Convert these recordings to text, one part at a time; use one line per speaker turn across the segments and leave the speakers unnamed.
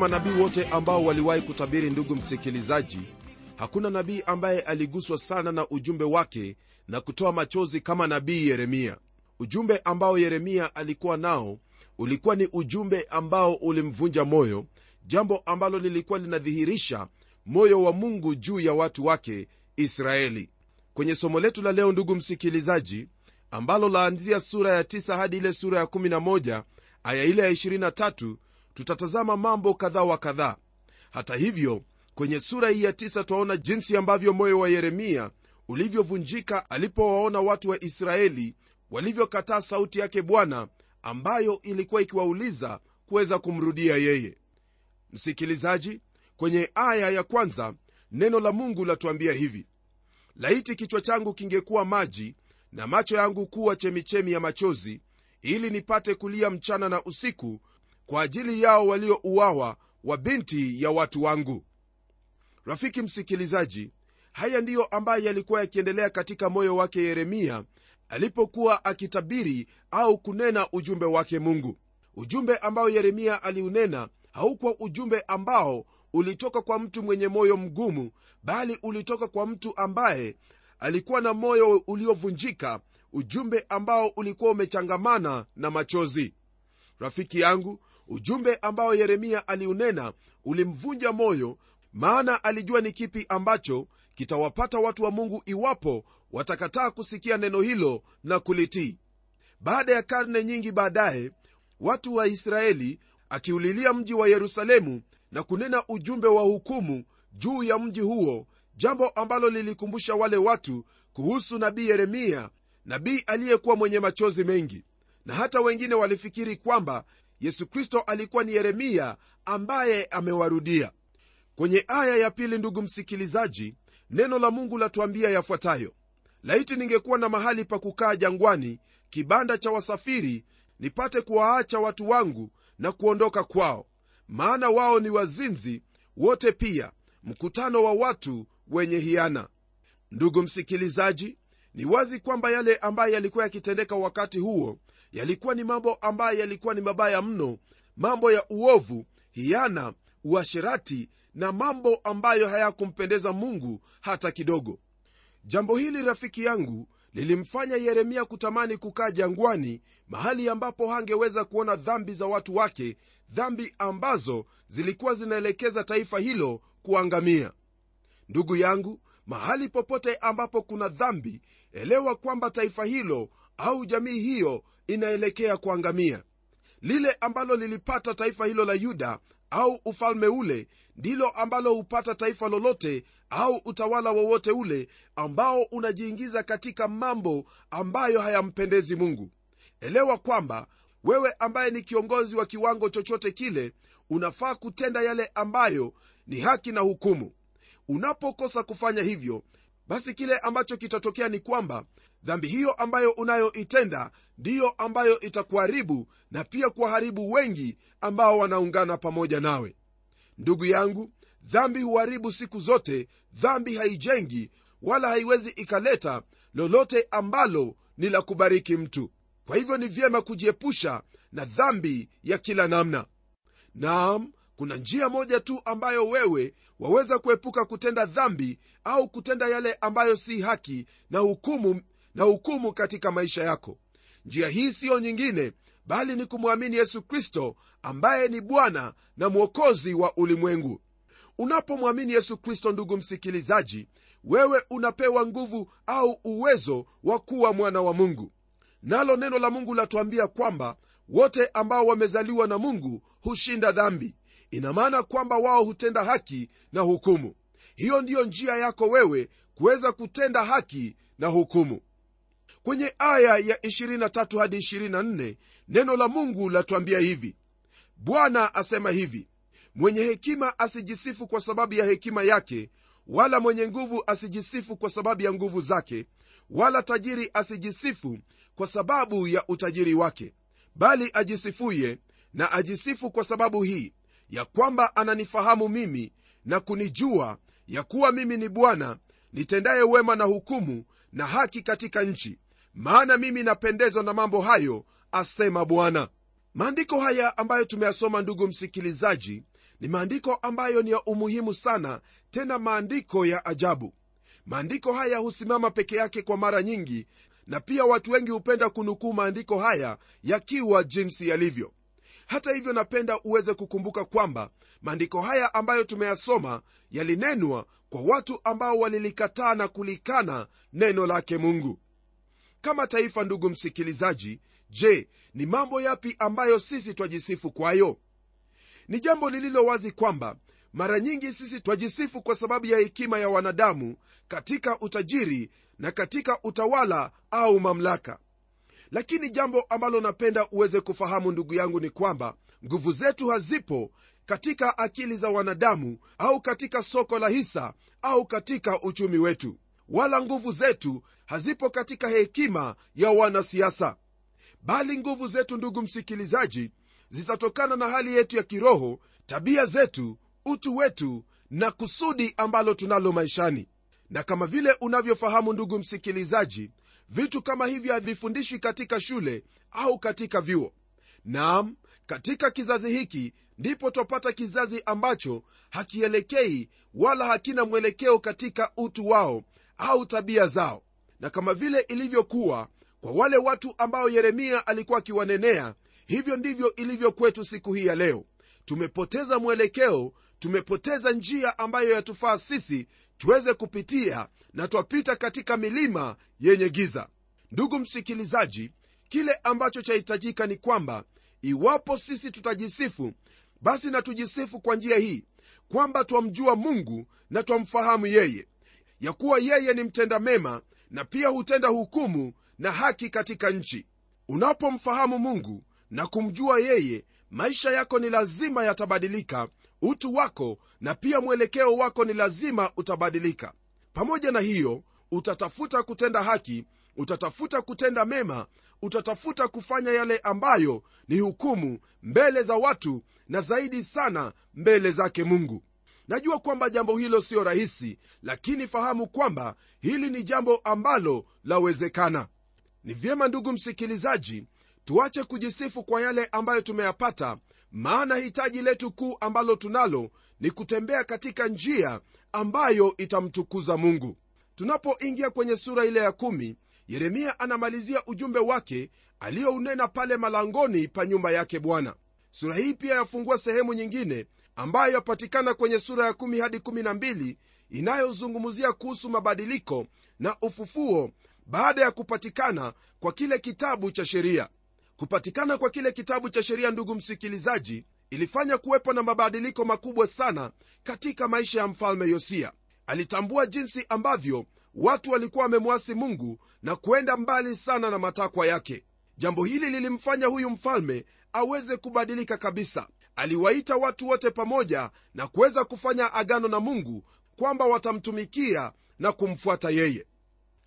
manabii wote ambao waliwahi kutabiri ndugu msikilizaji hakuna nabii ambaye aliguswa sana na ujumbe wake na kutoa machozi kama nabii yeremia. Ujumbe ambao yeremia alikuwa nao ulikuwa ni ujumbe ambao ulimvunja moyo jambo ambalo lilikuwa linadhihirisha moyo wa mungu juu ya watu wake israeli. Kwenye somo letu la leo ndugu msikilizaji ambalo laanzia sura ya 9 hadi ile sura ya 11 aya ile ya 23 tutatazama mambo kadhaa wa kadhaa hata hivyo kwenye sura hii ya tisa twaona jinsi ambavyo moyo wa yeremia ulivyovunjika alipowaona watu wa israeli walivyokataa sauti yake bwana ambayo ilikuwa ikiwauliza kuweza kumrudia yeye. Msikilizaji kwenye aya ya kwanza neno la mungu latuambia hivi. Laiti kichwa changu kingekuwa maji na macho yangu kuwa chemichemi ya machozi ili nipate kulia mchana na usiku kwa ajili yao waliouawa wa binti ya watu wangu. Rafiki msikilizaji haya ndiyo ambayo yalikuwa yakiendelea katika moyo wake yeremia alipokuwa akitabiri au kunena ujumbe wake mungu. Ujumbe ambao yeremia aliunena haukuwa ujumbe ambao ulitoka kwa mtu mwenye moyo mgumu bali ulitoka kwa mtu ambaye alikuwa na moyo uliovunjika ujumbe ambao ulikuwa umechangamana na machozi. Rafiki yangu ujumbe ambao yeremia aliunena ulimvunja moyo maana alijua ni kipi ambacho kitawapata watu wa mungu iwapo watakataa kusikia neno hilo na kulitii. Baada ya karne nyingi baadaye watu wa israeli akiulilia mji wa yerusalemu na kunena ujumbe wa hukumu juu ya mji huo jambo ambalo lilikumbusha wale watu kuhusu nabii yeremia nabii aliyekuwa mwenye machozi mengi. Na hata wengine walifikiri kwamba yesu kristo alikuwa ni yeremia ambaye amewarudia. Kwenye aya ya pili ndugu msikilizaji neno la mungu latuambia yafuatayo. Laiti ningekuwa na mahali pa kukaa jangwani kibanda cha wasafiri nipate kuwaacha watu wangu na kuondoka kwao. Maana wao ni wazinzi wote pia mkutano wa watu wenye hiana. Ndugu msikilizaji ni wazi kwamba yale ambayo yalikuwa yakitendeka wakati huo yalikuwa ni mambo ambayo yalikuwa ni mabaya mno mambo ya uovu hiana uasherati na mambo ambayo hayakumpendeza mungu hata kidogo. Jambo hili rafiki yangu lilimfanya yeremia kutamani kukaa jangwani mahali ambapo hangeweza kuona dhambi za watu wake dhambi ambazo zilikuwa zinaelekeza taifa hilo kuangamia. Ndugu yangu mahali popote ambapo kuna dhambi elewa kwamba taifa hilo au jamii hiyo inaelekea kuangamia. Lile ambalo lilipata taifa hilo la yuda au ufalme ule ndilo ambalo hupata taifa lolote au utawala wowote ule ambao unajiingiza katika mambo ambayo hayampendezi mungu. Elewa kwamba wewe ambaye ni kiongozi wa kiwango chochote kile unafaa kutenda yale ambayo ni haki na hukumu. Unapokosa kufanya hivyo basi kile ambacho kitatokea ni kwamba dhambi hiyo ambayo unayoitenda ndiyo ambayo itakuharibu na pia kuwaharibu wengi ambao wanaungana pamoja nawe. Ndugu yangu dhambi huharibu siku zote dhambi haijengi wala haiwezi ikaleta lolote ambalo ni la kubariki mtu. Kwa hivyo ni vyema kujiepusha na dhambi ya kila namna. Naam kuna njia moja tu ambayo wewe waweza kuepuka kutenda dhambi au kutenda yale ambayo si haki na hukumu na hukumu katika maisha yako. Njia hii siyo nyingine bali ni kumwamini yesu kristo ambaye ni bwana na mwokozi wa ulimwengu. Unapomwamini yesu kristo ndugu msikilizaji wewe unapewa nguvu au uwezo wa kuwa mwana wa mungu. Nalo neno la mungu latuambia kwamba wote ambao wamezaliwa na mungu hushinda dhambi. Ina maana kwamba wao hutenda haki na hukumu. Hiyo ndiyo njia yako wewe kuweza kutenda haki na hukumu kwenye aya ya 23 hadi 24 neno la mungu latuambia hivi. Bwana asema hivi mwenye hekima asijisifu kwa sababu ya hekima yake wala mwenye nguvu asijisifu kwa sababu ya nguvu zake wala tajiri asijisifu kwa sababu ya utajiri wake. Bali ajisifuye na ajisifu kwa sababu hii ya kwamba ananifahamu mimi na kunijua ya kuwa mimi ni bwana nitendaye wema na hukumu na haki katika nchi maana mimi napendezwa na mambo hayo asema bwana. Maandiko haya ambayo tumeyasoma ndugu msikilizaji ni maandiko ambayo ni ya umuhimu sana tena maandiko ya ajabu. Maandiko haya husimama peke yake kwa mara nyingi na pia watu wengi hupenda kunukuu maandiko haya yakiwa jinsi yalivyo. Hata hivyo napenda uweze kukumbuka kwamba maandiko haya ambayo tumeyasoma yalinenwa kwa watu ambao walilikataa na kulikana neno lake mungu kama taifa ndugu msikilizaji je ni mambo yapi ambayo sisi twajisifu kwayo? Ni jambo lililo wazi kwamba mara nyingi sisi twajisifu kwa sababu ya hekima ya wanadamu katika utajiri na katika utawala au mamlaka. Lakini jambo ambalo napenda uweze kufahamu ndugu yangu ni kwamba nguvu zetu hazipo katika akili za wanadamu au katika soko la hisa au katika uchumi wetu wala nguvu zetu hazipo katika hekima ya wanasiasa. Bali nguvu zetu ndugu msikilizaji zitatokana na hali yetu ya kiroho tabia zetu utu wetu na kusudi ambalo tunalo maishani. Na kama vile unavyofahamu ndugu msikilizaji vitu kama hivyo havifundishwi katika shule au katika vyuo. Naam katika kizazi hiki ndipo twapata kizazi ambacho hakielekei wala hakina mwelekeo katika utu wao au tabia zao. Na kama vile ilivyokuwa kwa wale watu ambao yeremia alikuwa akiwanenea hivyo ndivyo ilivyo kwetu siku hii ya leo. Tumepoteza mwelekeo tumepoteza njia ambayo yatufaa sisi tuweze kupitia na twapita katika milima yenye giza. Ndugu msikilizaji kile ambacho chahitajika ni kwamba iwapo sisi tutajisifu basi na tujisifu kwa njia hii kwamba twamjua mungu na twamfahamu yeye ya kuwa yeye ni mtenda mema na pia hutenda hukumu na haki katika nchi. Unapomfahamu mungu na kumjua yeye maisha yako ni lazima yatabadilika utu wako na pia mwelekeo wako ni lazima utabadilika. Pamoja na hiyo utatafuta kutenda haki utatafuta kutenda mema utatafuta kufanya yale ambayo ni hukumu mbele za watu na zaidi sana mbele zake mungu najua kwamba jambo hilo siyo rahisi lakini fahamu kwamba hili ni jambo ambalo lawezekana. Ni vyema ndugu msikilizaji tuache kujisifu kwa yale ambayo tumeyapata maana hitaji letu kuu ambalo tunalo ni kutembea katika njia ambayo itamtukuza mungu. Tunapoingia kwenye sura ile ya kumi yeremia anamalizia ujumbe wake aliyounena pale malangoni pa nyumba yake bwana. Sura hii pia yafungua sehemu nyingine ambayo yapatikana kwenye sura ya 1 hadi 12 inayozungumzia kuhusu mabadiliko na ufufuo baada ya kupatikana kwa kile kitabu cha sheria. Kupatikana kwa kile kitabu cha sheria ndugu msikilizaji ilifanya kuwepo na mabadiliko makubwa sana katika maisha ya mfalme yosia. Alitambua jinsi ambavyo watu walikuwa wamemwasi mungu na kuenda mbali sana na matakwa yake. Jambo hili lilimfanya huyu mfalme aweze kubadilika kabisa aliwaita watu wote pamoja na kuweza kufanya agano na mungu kwamba watamtumikia na kumfuata yeye.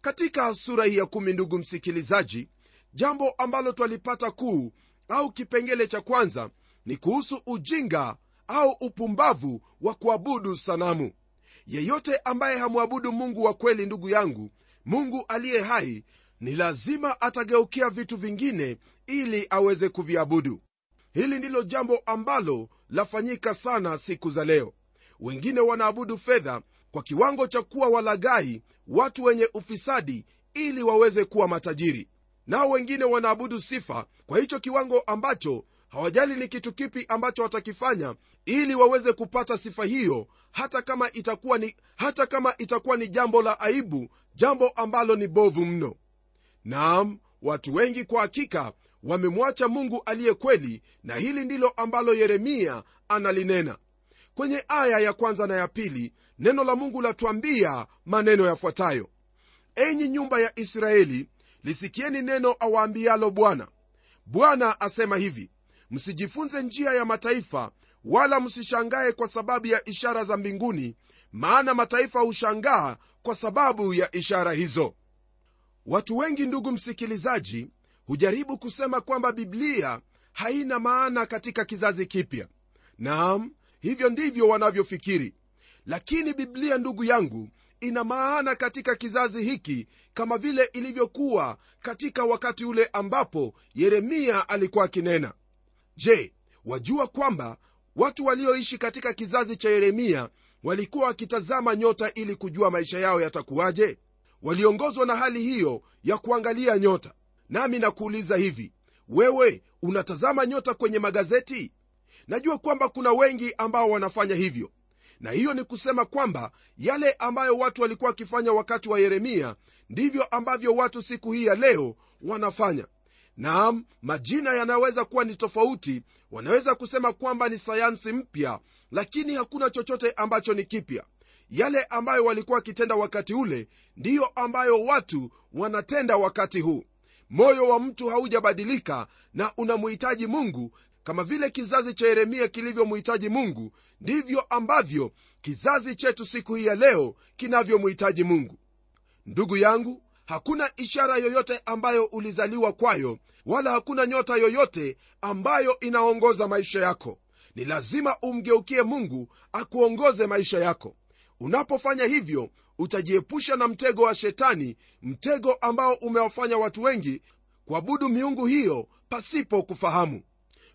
Katika sura hii ya kumi ndugu msikilizaji jambo ambalo twalipata kuu au kipengele cha kwanza ni kuhusu ujinga au upumbavu wa kuabudu sanamu. Yeyote ambaye hamwabudu mungu wa kweli ndugu yangu mungu aliye hai ni lazima atageukia vitu vingine ili aweze kuviabudu hili ndilo jambo ambalo lafanyika sana siku za leo. Wengine wanaabudu fedha kwa kiwango cha kuwa walagai watu wenye ufisadi ili waweze kuwa matajiri. Nao wengine wanaabudu sifa kwa hicho kiwango ambacho hawajali ni kitu kipi ambacho watakifanya ili waweze kupata sifa hiyo hata kama itakuwa ni, hata kama itakuwa ni jambo la aibu jambo ambalo ni bovu mno. Naam watu wengi kwa hakika wamemwacha mungu aliye kweli na hili ndilo ambalo yeremia analinena. Kwenye aya ya kwanza na ya pili neno la mungu latwambia maneno yafuatayo. Enyi nyumba ya israeli lisikieni neno awaambialo bwana. Bwana asema hivi msijifunze njia ya mataifa wala msishangae kwa sababu ya ishara za mbinguni maana mataifa hushangaa kwa sababu ya ishara hizo. Watu wengi ndugu msikilizaji hujaribu kusema kwamba biblia haina maana katika kizazi kipya. Naam hivyo ndivyo wanavyofikiri. Lakini biblia ndugu yangu ina maana katika kizazi hiki kama vile ilivyokuwa katika wakati ule ambapo yeremia alikuwa akinena. Je wajua kwamba watu walioishi katika kizazi cha yeremia walikuwa wakitazama nyota ili kujua maisha yao yatakuwaje? Waliongozwa na hali hiyo ya kuangalia nyota nami nakuuliza hivi wewe unatazama nyota kwenye magazeti? Najua kwamba kuna wengi ambao wanafanya hivyo. Na hiyo ni kusema kwamba yale ambayo watu walikuwa wakifanya wakati wa yeremia ndivyo ambavyo watu siku hii ya leo wanafanya. Naam majina yanaweza kuwa ni tofauti. Wanaweza kusema kwamba ni sayansi mpya lakini hakuna chochote ambacho ni kipya. Yale ambayo walikuwa wakitenda wakati ule ndiyo ambayo watu wanatenda wakati huu moyo wa mtu haujabadilika na unamuhitaji mungu kama vile kizazi cha yeremia kilivyomuhitaji mungu ndivyo ambavyo kizazi chetu siku hii ya leo kinavyomuhitaji mungu. Ndugu yangu hakuna ishara yoyote ambayo ulizaliwa kwayo wala hakuna nyota yoyote ambayo inaongoza maisha yako. Ni lazima umgeukie mungu akuongoze maisha yako. Unapofanya hivyo utajiepusha na mtego wa shetani mtego ambao umewafanya watu wengi kuabudu miungu hiyo pasipo kufahamu.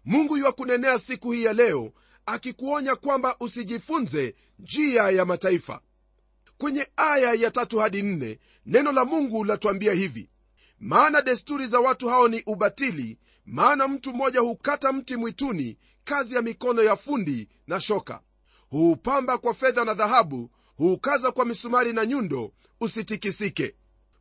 Mungu yuwakunenea siku hii ya leo akikuonya kwamba usijifunze njia ya mataifa. Kwenye aya ya tatu hadi nne neno la mungu latuambia hivi. Maana desturi za watu hao ni ubatili maana mtu mmoja hukata mti mwituni kazi ya mikono ya fundi na shoka. Huupamba kwa fedha na dhahabu huukaza kwa misumari na nyundo usitikisike.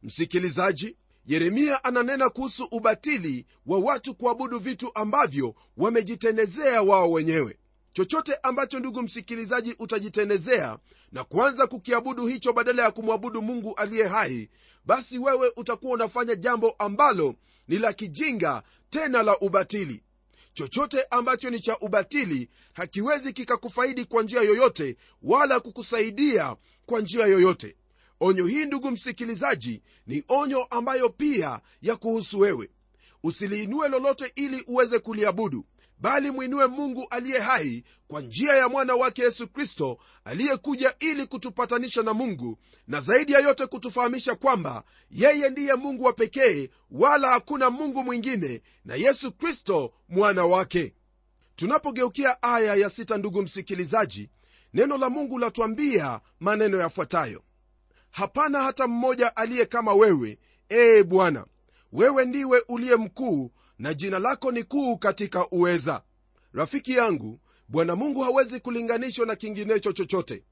Msikilizaji yeremia ananena kuhusu ubatili wa watu kuabudu vitu ambavyo wamejitenezea wao wenyewe. Chochote ambacho ndugu msikilizaji utajitenezea na kuanza kukiabudu hicho badala ya kumwabudu mungu aliye hai basi wewe utakuwa unafanya jambo ambalo ni la kijinga tena la ubatili chochote ambacho ni cha ubatili hakiwezi kikakufaidi kwa njia yoyote wala kukusaidia kwa njia yoyote. Onyo hii ndugu msikilizaji ni onyo ambayo pia ya kuhusu wewe. Usiliinue lolote ili uweze kuliabudu bali mwinue mungu aliye hai kwa njia ya mwana wake yesu kristo aliyekuja ili kutupatanisha na mungu na zaidi ya yote kutufahamisha kwamba yeye ndiye mungu wa pekee wala hakuna mungu mwingine na yesu kristo mwana wake. Tunapogeukia aya ya sita ndugu msikilizaji neno la mungu latwambia maneno yafuatayo. Hapana hata mmoja aliye kama wewe ee bwana. Wewe ndiwe uliye mkuu na jina lako ni kuu katika uweza. Rafiki yangu bwana mungu hawezi kulinganishwa na kinginecho chochote.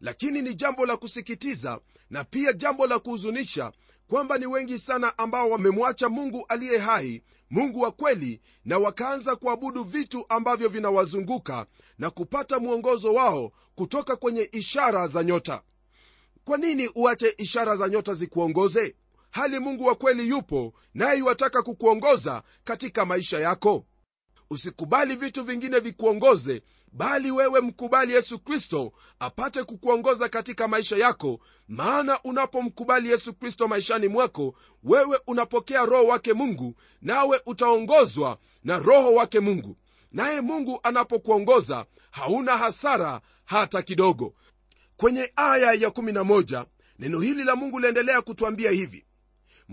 Lakini ni jambo la kusikitiza na pia jambo la kuhuzunisha kwamba ni wengi sana ambao wamemwacha mungu aliye hai mungu wa kweli na wakaanza kuabudu vitu ambavyo vinawazunguka na kupata mwongozo wao kutoka kwenye ishara za nyota. Kwa nini uache ishara za nyota zikuongoze hali mungu wa kweli yupo naye iwataka kukuongoza katika maisha yako? Usikubali vitu vingine vikuongoze bali wewe mkubali yesu kristo apate kukuongoza katika maisha yako. Maana unapomkubali yesu kristo maishani mwako wewe unapokea roho wake mungu nawe utaongozwa na roho wake mungu. Naye mungu anapokuongoza hauna hasara hata kidogo. Kwenye aya ya 11 neno hili la mungu liendelea kutwambia hivi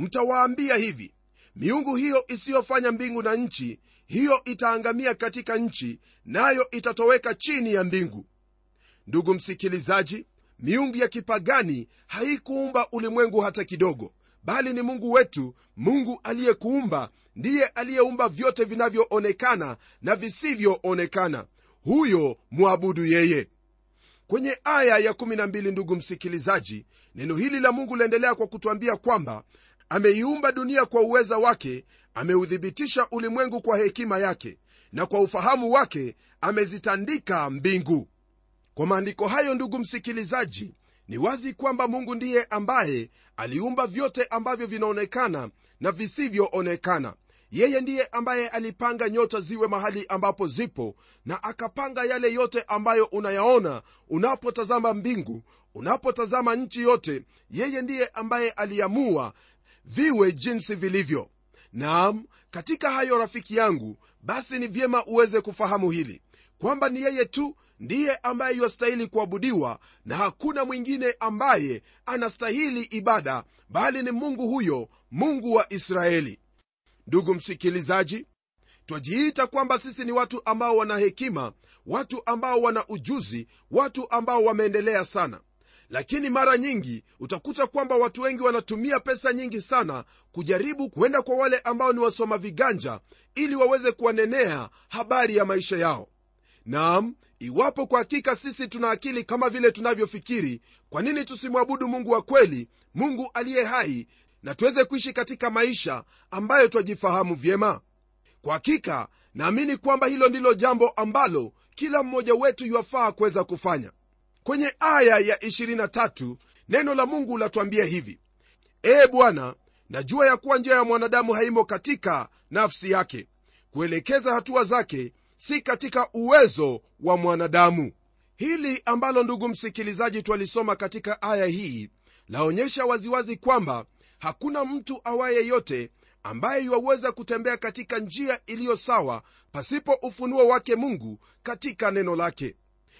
mtawaambia hivi miungu hiyo isiyofanya mbingu na nchi hiyo itaangamia katika nchi nayo itatoweka chini ya mbingu. Ndugu msikilizaji miungu ya kipagani haikuumba ulimwengu hata kidogo bali ni mungu wetu mungu aliyekuumba ndiye aliyeumba vyote vinavyoonekana na visivyoonekana. Huyo mwabudu yeye. Kwenye aya ya 12 ndugu msikilizaji neno hili la mungu laendelea kwa kutwambia kwamba ameiumba dunia kwa uweza wake ameuthibitisha ulimwengu kwa hekima yake na kwa ufahamu wake amezitandika mbingu. Kwa maandiko hayo ndugu msikilizaji ni wazi kwamba mungu ndiye ambaye aliumba vyote ambavyo vinaonekana na visivyoonekana. Yeye ndiye ambaye alipanga nyota ziwe mahali ambapo zipo na akapanga yale yote ambayo unayaona unapotazama mbingu unapotazama nchi yote. Yeye ndiye ambaye aliamua viwe jinsi vilivyo. Naam katika hayo rafiki yangu basi ni vyema uweze kufahamu hili kwamba ni yeye tu ndiye ambaye yuwastahili kuabudiwa na hakuna mwingine ambaye anastahili ibada bali ni mungu huyo mungu wa israeli. Ndugu msikilizaji twajiita kwamba sisi ni watu ambao wana hekima watu ambao wana ujuzi watu ambao wameendelea sana lakini mara nyingi utakuta kwamba watu wengi wanatumia pesa nyingi sana kujaribu kuenda kwa wale ambao ni wasoma viganja ili waweze kuwanenea habari ya maisha yao. Naam iwapo kwa hakika sisi tuna akili kama vile tunavyofikiri kwa nini tusimwabudu mungu wa kweli mungu aliye hai na tuweze kuishi katika maisha ambayo twajifahamu vyema? Kwa hakika naamini kwamba hilo ndilo jambo ambalo kila mmoja wetu yuwafaa kuweza kufanya kwenye aya ya 23 neno la mungu latuambia hivi ee bwana najua ya kuwa njia ya mwanadamu haimo katika nafsi yake. Kuelekeza hatua zake si katika uwezo wa mwanadamu. Hili ambalo ndugu msikilizaji twalisoma katika aya hii laonyesha waziwazi kwamba hakuna mtu awaye yote ambaye yuwaweza kutembea katika njia iliyo sawa pasipo ufunuo wake mungu katika neno lake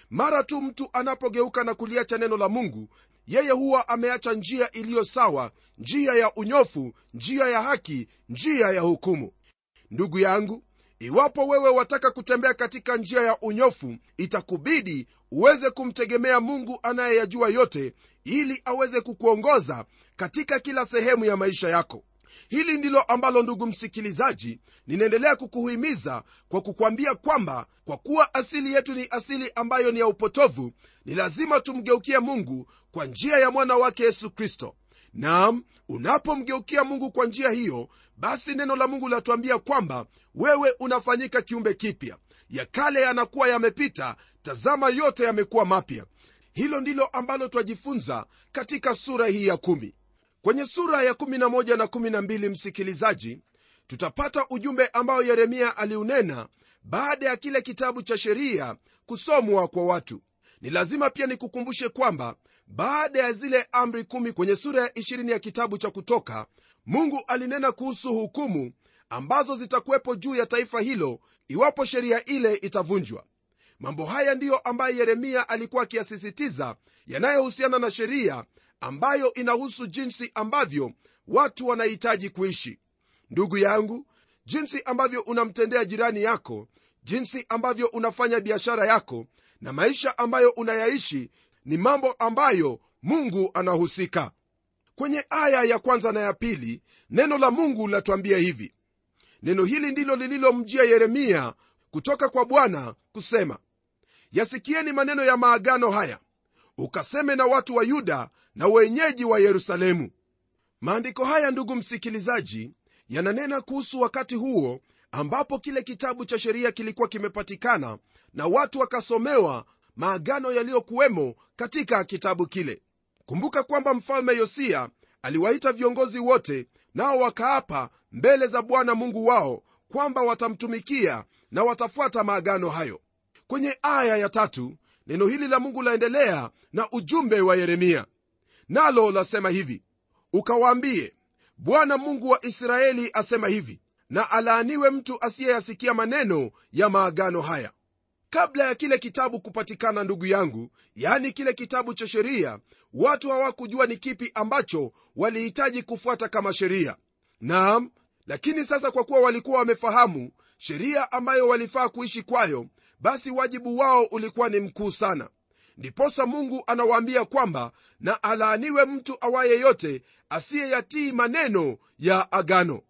mara tu mtu anapogeuka na kuliacha neno la mungu yeye huwa ameacha njia iliyo sawa njia ya unyofu njia ya haki njia ya hukumu. Ndugu yangu iwapo wewe wataka kutembea katika njia ya unyofu itakubidi uweze kumtegemea mungu anayeyajua yote ili aweze kukuongoza katika kila sehemu ya maisha yako hili ndilo ambalo ndugu msikilizaji ninaendelea kukuhimiza kwa kukwambia kwamba kwa kuwa asili yetu ni asili ambayo ni ya upotovu ni lazima tumgeukie mungu kwa njia ya mwana wake yesu kristo. Naam unapomgeukia mungu kwa njia hiyo basi neno la mungu latuambia kwamba wewe unafanyika kiumbe kipya. Ya kale yanakuwa yamepita tazama yote yamekuwa mapya. Hilo ndilo ambalo twajifunza katika sura hii ya kumi kwenye sura ya 11 na 12 msikilizaji tutapata ujumbe ambao yeremia aliunena baada ya kile kitabu cha sheria kusomwa kwa watu. Ni lazima pia nikukumbushe kwamba baada ya zile amri kumi kwenye sura ya 20 ya kitabu cha kutoka mungu alinena kuhusu hukumu ambazo zitakuwepo juu ya taifa hilo iwapo sheria ile itavunjwa. Mambo haya ndiyo ambayo yeremia alikuwa akiyasisitiza yanayohusiana na sheria ambayo inahusu jinsi ambavyo watu wanahitaji kuishi. Ndugu yangu jinsi ambavyo unamtendea jirani yako jinsi ambavyo unafanya biashara yako na maisha ambayo unayaishi ni mambo ambayo mungu anahusika. Kwenye aya ya kwanza na ya pili neno la mungu latuambia hivi. Neno hili ndilo lililomjia yeremia kutoka kwa bwana kusema yasikieni maneno ya maagano haya ukaseme na watu wa yuda na wenyeji wa yerusalemu. Maandiko haya ndugu msikilizaji yananena kuhusu wakati huo ambapo kile kitabu cha sheria kilikuwa kimepatikana na watu wakasomewa maagano yaliyokuwemo katika kitabu kile. Kumbuka kwamba mfalme yosia aliwaita viongozi wote nao wakaapa mbele za bwana mungu wao kwamba watamtumikia na watafuata maagano hayo. Kwenye aya ya tatu neno hili la mungu laendelea na ujumbe wa yeremia. Nalo lasema hivi ukawaambie bwana mungu wa israeli asema hivi na alaaniwe mtu asiyeyasikia maneno ya maagano haya. Kabla ya kile kitabu kupatikana ndugu yangu yaani kile kitabu cha sheria watu hawakujua ni kipi ambacho walihitaji kufuata kama sheria. Naam lakini sasa kwa kuwa walikuwa wamefahamu sheria ambayo walifaa kuishi kwayo basi wajibu wao ulikuwa ni mkuu sana. Ndiposa mungu anawaambia kwamba na alaaniwe mtu awaye yote asiyeyatii maneno ya agano.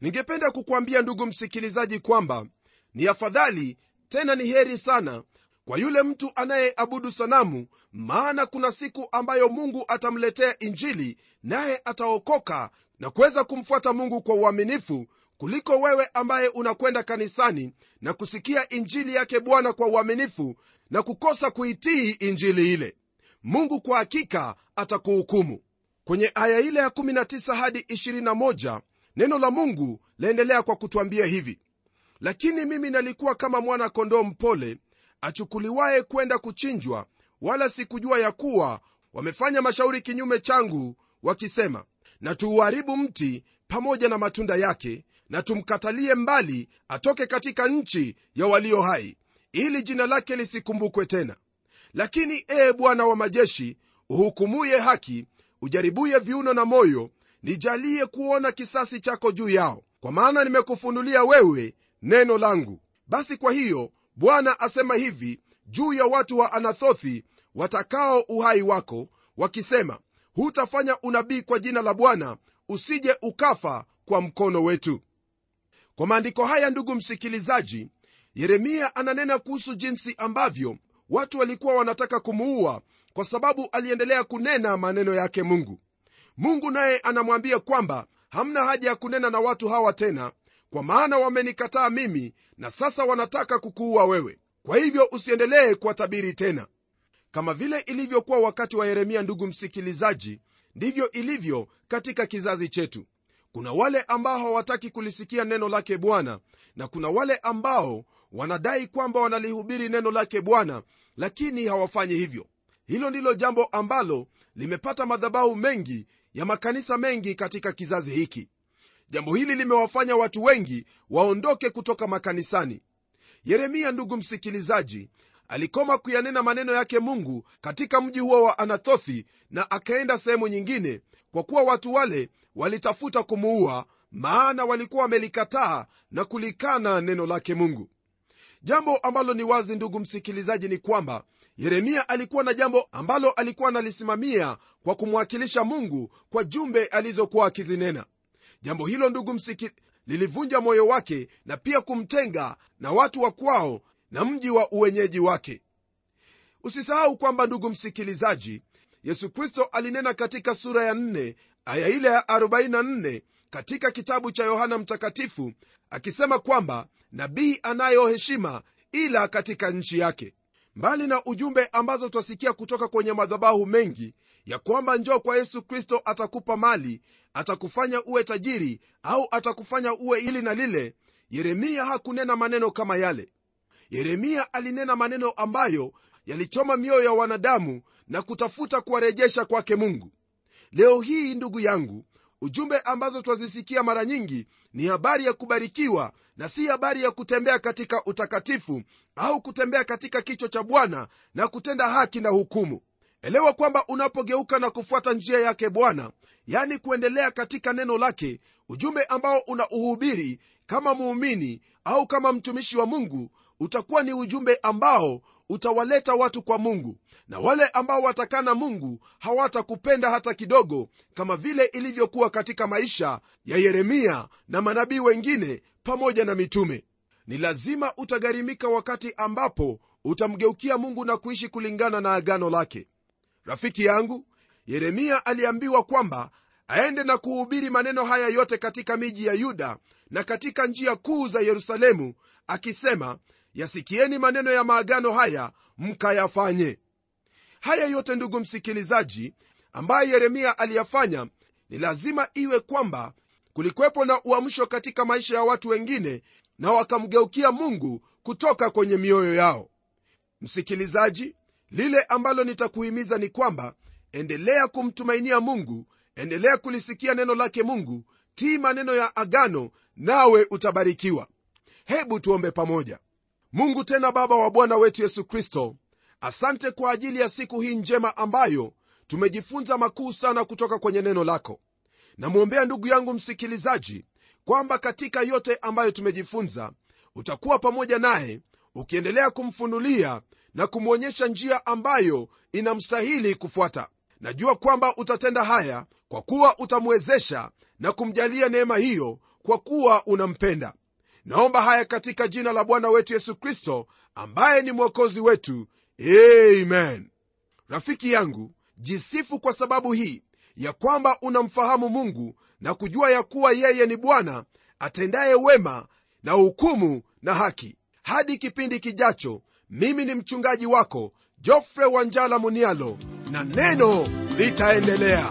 Ningependa kukwambia ndugu msikilizaji kwamba ni afadhali tena ni heri sana kwa yule mtu anayeabudu sanamu maana kuna siku ambayo mungu atamletea injili naye ataokoka na kuweza kumfuata mungu kwa uaminifu kuliko wewe ambaye unakwenda kanisani na kusikia injili yake bwana kwa uaminifu na kukosa kuitii injili ile. Mungu kwa hakika atakuhukumu. Kwenye aya ile ya 19 hadi 21 neno la mungu laendelea kwa kutwambia hivi. Lakini mimi nalikuwa kama mwana kondoo mpole achukuliwaye kwenda kuchinjwa wala sikujua ya kuwa wamefanya mashauri kinyume changu wakisema na tuuharibu mti pamoja na matunda yake na tumkatalie mbali atoke katika nchi ya walio hai ili jina lake lisikumbukwe tena. Lakini ee bwana wa majeshi uhukumuye haki ujaribuye viuno na moyo nijalie kuona kisasi chako juu yao. Kwa maana nimekufunulia wewe neno langu. Basi kwa hiyo bwana asema hivi juu ya watu wa anathothi watakao uhai wako wakisema hutafanya unabii kwa jina la bwana usije ukafa kwa mkono wetu kwa maandiko haya ndugu msikilizaji yeremia ananena kuhusu jinsi ambavyo watu walikuwa wanataka kumuua kwa sababu aliendelea kunena maneno yake mungu. Mungu naye anamwambia kwamba hamna haja ya kunena na watu hawa tena kwa maana wamenikataa mimi na sasa wanataka kukuua wewe. Kwa hivyo usiendelee kuwatabiri tena. Kama vile ilivyokuwa wakati wa yeremia ndugu msikilizaji ndivyo ilivyo katika kizazi chetu kuna wale ambao hawataki kulisikia neno lake bwana na kuna wale ambao wanadai kwamba wanalihubiri neno lake bwana lakini hawafanyi hivyo. Hilo ndilo jambo ambalo limepata madhabahu mengi ya makanisa mengi katika kizazi hiki. Jambo hili limewafanya watu wengi waondoke kutoka makanisani. Yeremia ndugu msikilizaji alikoma kuyanena maneno yake mungu katika mji huo wa anathothi na akaenda sehemu nyingine kwa kuwa watu wale walitafuta kumuua maana walikuwa wamelikataa na kulikana neno lake mungu. Jambo ambalo ni wazi ndugu msikilizaji ni kwamba yeremia alikuwa na jambo ambalo alikuwa analisimamia kwa kumwakilisha mungu kwa jumbe alizokuwa akizinena. Jambo hilo ndugu msiki lilivunja moyo wake na pia kumtenga na watu wa kwao na mji wa uwenyeji wake. Usisahau kwamba ndugu msikilizaji yesu kristo alinena katika sura ya 4 aya ile ya 44 katika kitabu cha yohana mtakatifu akisema kwamba nabii anayo heshima ila katika nchi yake. Mbali na ujumbe ambazo twasikia kutoka kwenye madhabahu mengi ya kwamba njoo kwa yesu kristo atakupa mali atakufanya uwe tajiri au atakufanya uwe ili na lile yeremia hakunena maneno kama yale. Yeremia alinena maneno ambayo yalichoma mioyo ya wanadamu na kutafuta kuwarejesha kwake mungu leo hii ndugu yangu ujumbe ambazo twazisikia mara nyingi ni habari ya kubarikiwa na si habari ya kutembea katika utakatifu au kutembea katika kicho cha bwana na kutenda haki na hukumu. Elewa kwamba unapogeuka na kufuata njia yake bwana yani kuendelea katika neno lake ujumbe ambao una uhubiri kama muumini au kama mtumishi wa mungu utakuwa ni ujumbe ambao utawaleta watu kwa mungu na wale ambao watakana mungu hawatakupenda hata kidogo kama vile ilivyokuwa katika maisha ya yeremia na manabii wengine pamoja na mitume. Ni lazima utagharimika wakati ambapo utamgeukia mungu na kuishi kulingana na agano lake. Rafiki yangu yeremia aliambiwa kwamba aende na kuhubiri maneno haya yote katika miji ya yuda na katika njia kuu za yerusalemu akisema yasikieni maneno ya maagano haya mkayafanye. Haya yote ndugu msikilizaji ambaye yeremia aliyafanya ni lazima iwe kwamba kulikwepo na uamsho katika maisha ya watu wengine na wakamgeukia mungu kutoka kwenye mioyo yao. Msikilizaji lile ambalo nitakuhimiza ni kwamba endelea kumtumainia mungu endelea kulisikia neno lake mungu tii maneno ya agano nawe utabarikiwa. Hebu tuombe pamoja mungu tena baba wa bwana wetu yesu kristo. Asante kwa ajili ya siku hii njema ambayo tumejifunza makuu sana kutoka kwenye neno lako. Namwombea ndugu yangu msikilizaji kwamba katika yote ambayo tumejifunza utakuwa pamoja naye ukiendelea kumfunulia na kumwonyesha njia ambayo inamstahili kufuata. Najua kwamba utatenda haya kwa kuwa utamwezesha na kumjalia neema hiyo kwa kuwa unampenda naomba haya katika jina la bwana wetu yesu kristo ambaye ni mwokozi wetu. Amen. Rafiki yangu jisifu kwa sababu hii ya kwamba unamfahamu mungu na kujua ya kuwa yeye ni bwana atendaye wema na hukumu na haki. Hadi kipindi kijacho mimi ni mchungaji wako jofre wanjala munialo na neno litaendelea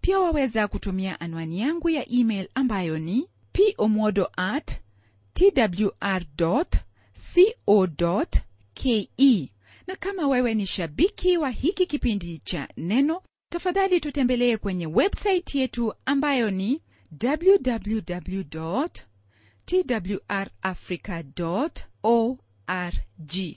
pia waweza kutumia anwani yangu ya email ambayo ni pomodo at twr co ke na kama wewe ni shabiki wa hiki kipindi cha neno tafadhali tutembelee kwenye websaiti yetu ambayo ni www twrafrica org